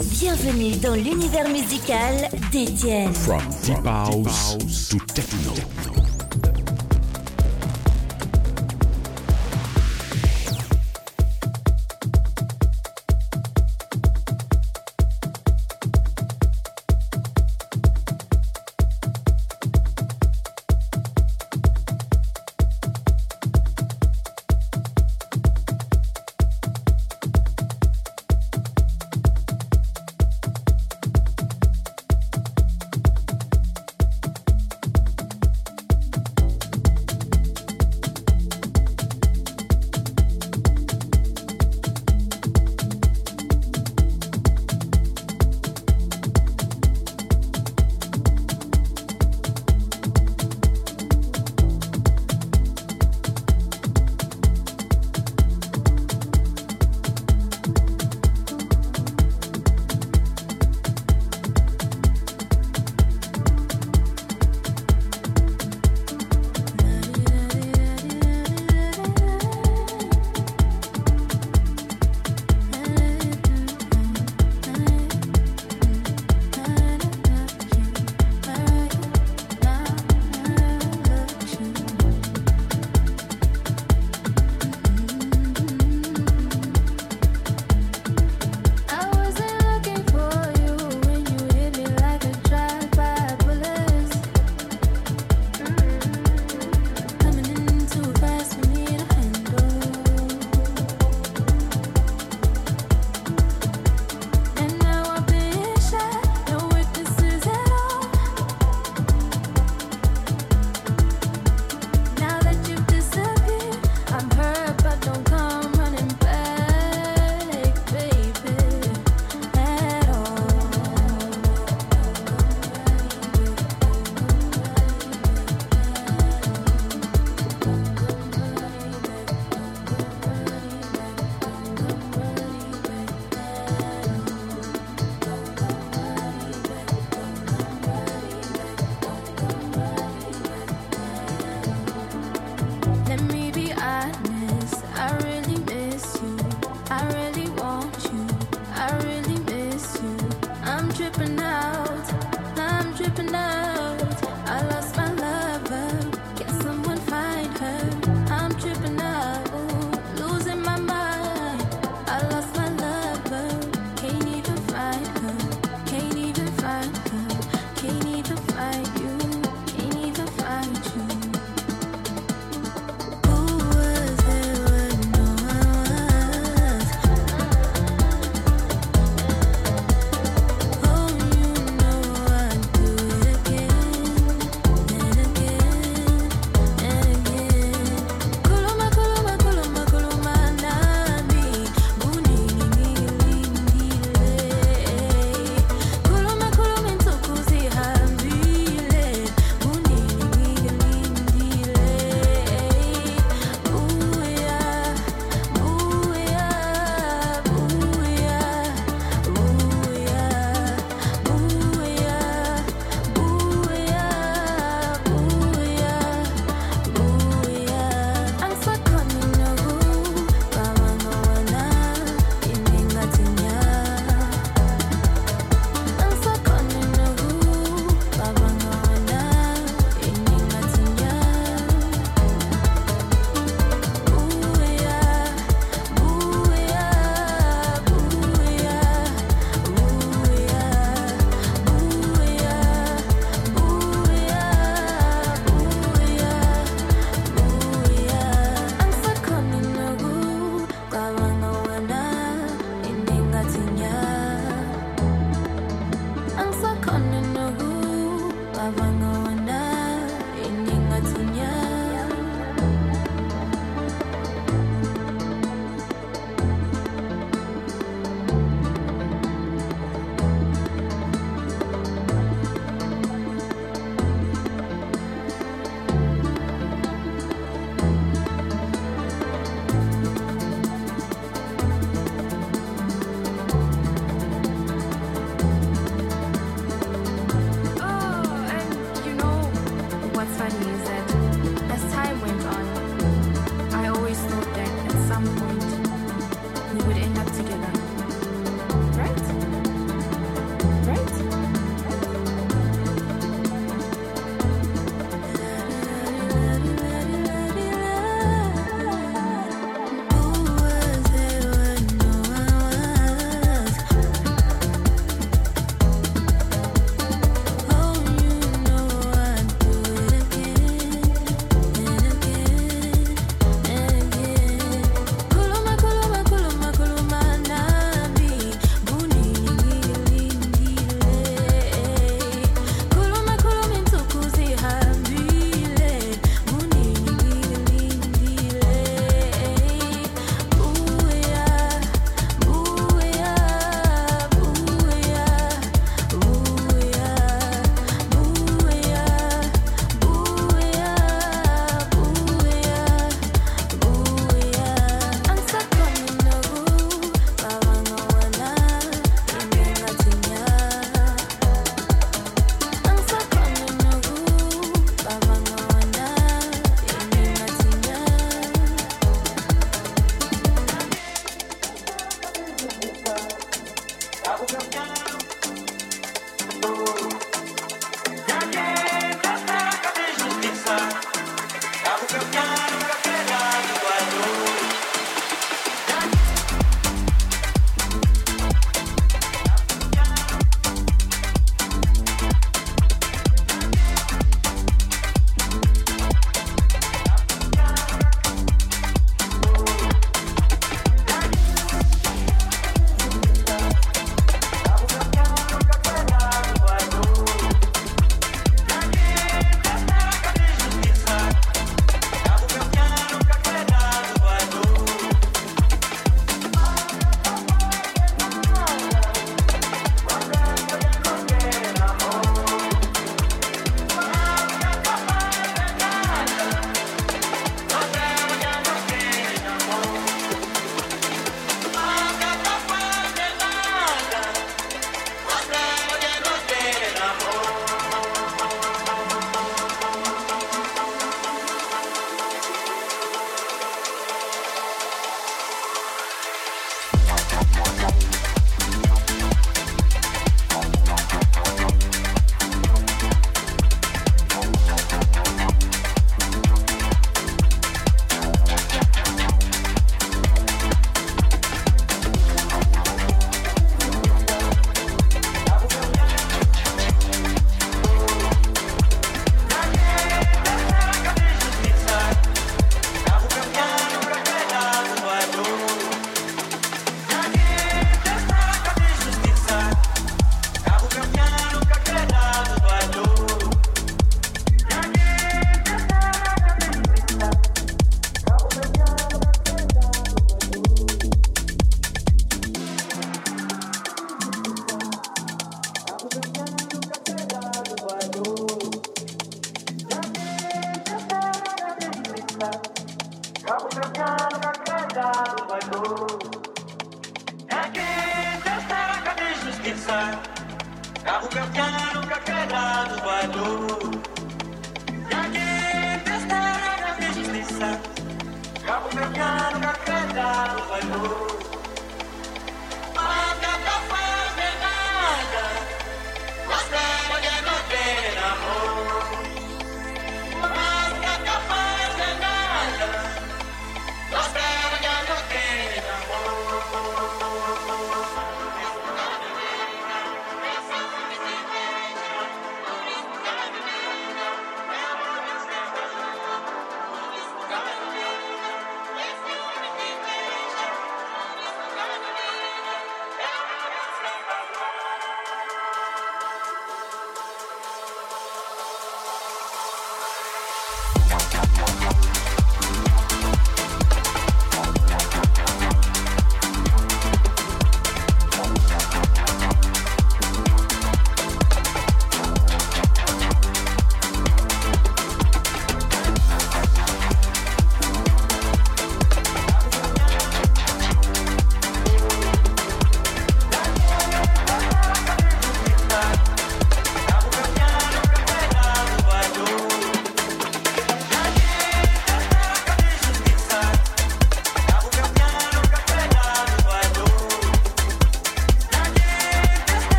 Bienvenue dans l'univers musical d'Étienne. From deep house to techno.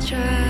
try.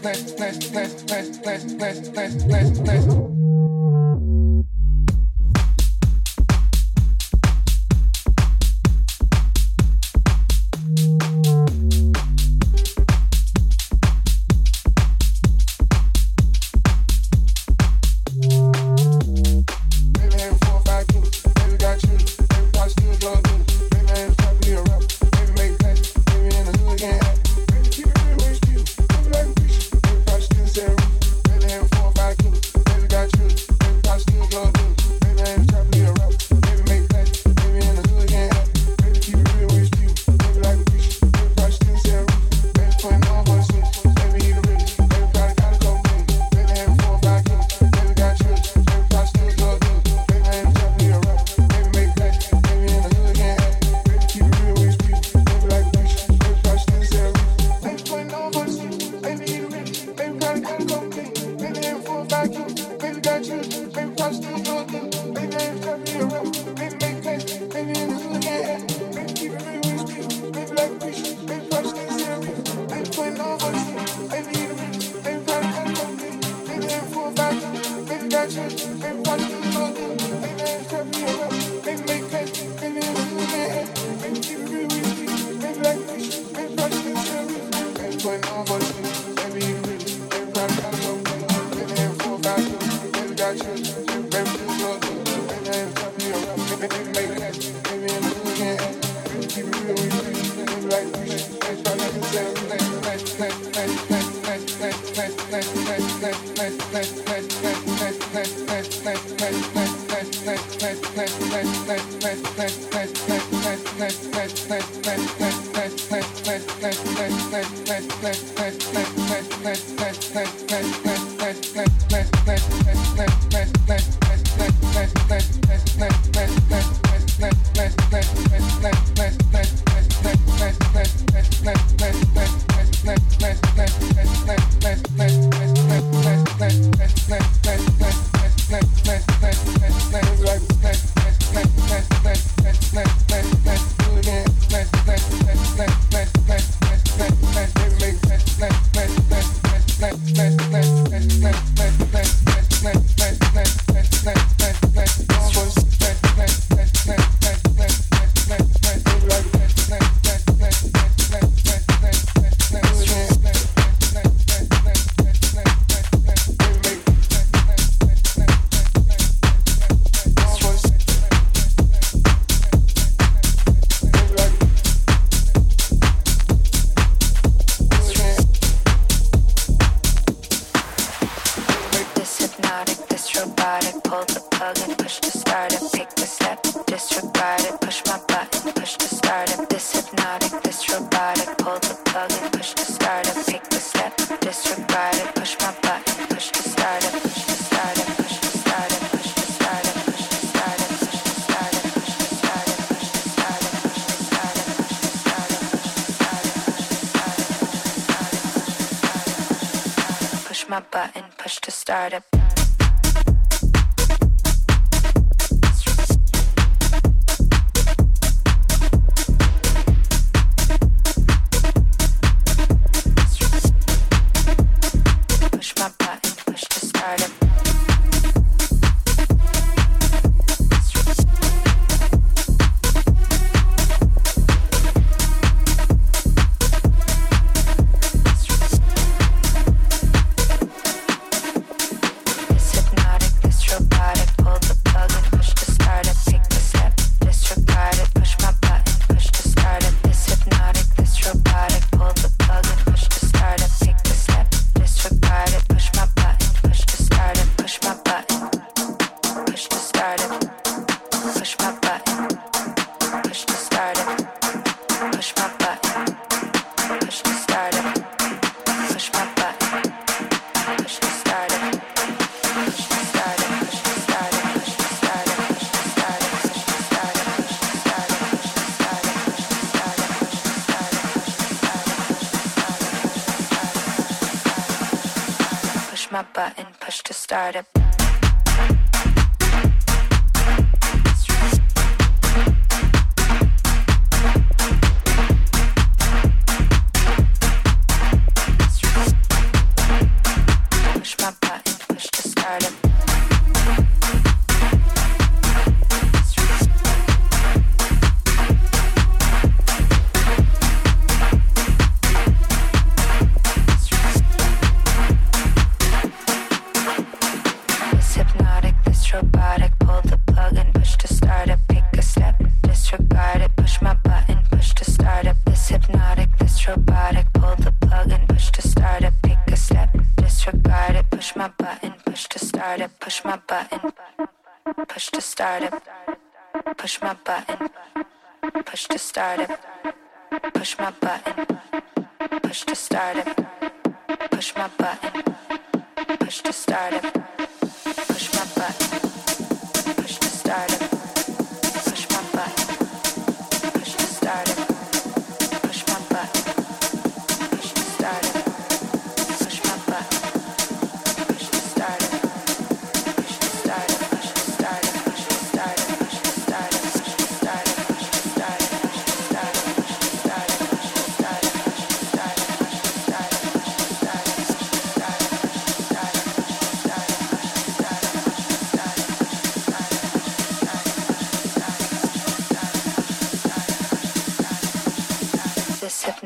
Plans, plans, plans, plans, plans, plans, plans, plans, plans,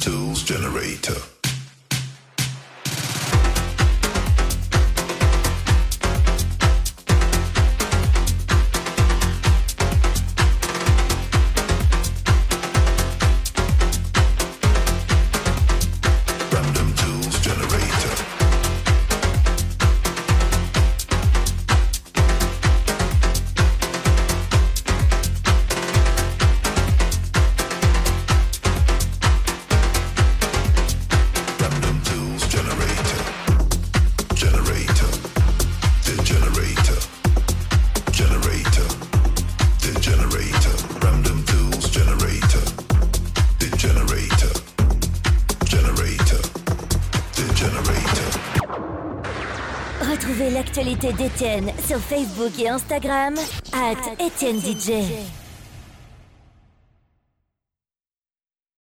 Tools Generator. L'actualité d'Étienne sur Facebook et Instagram, at Etienne DJ.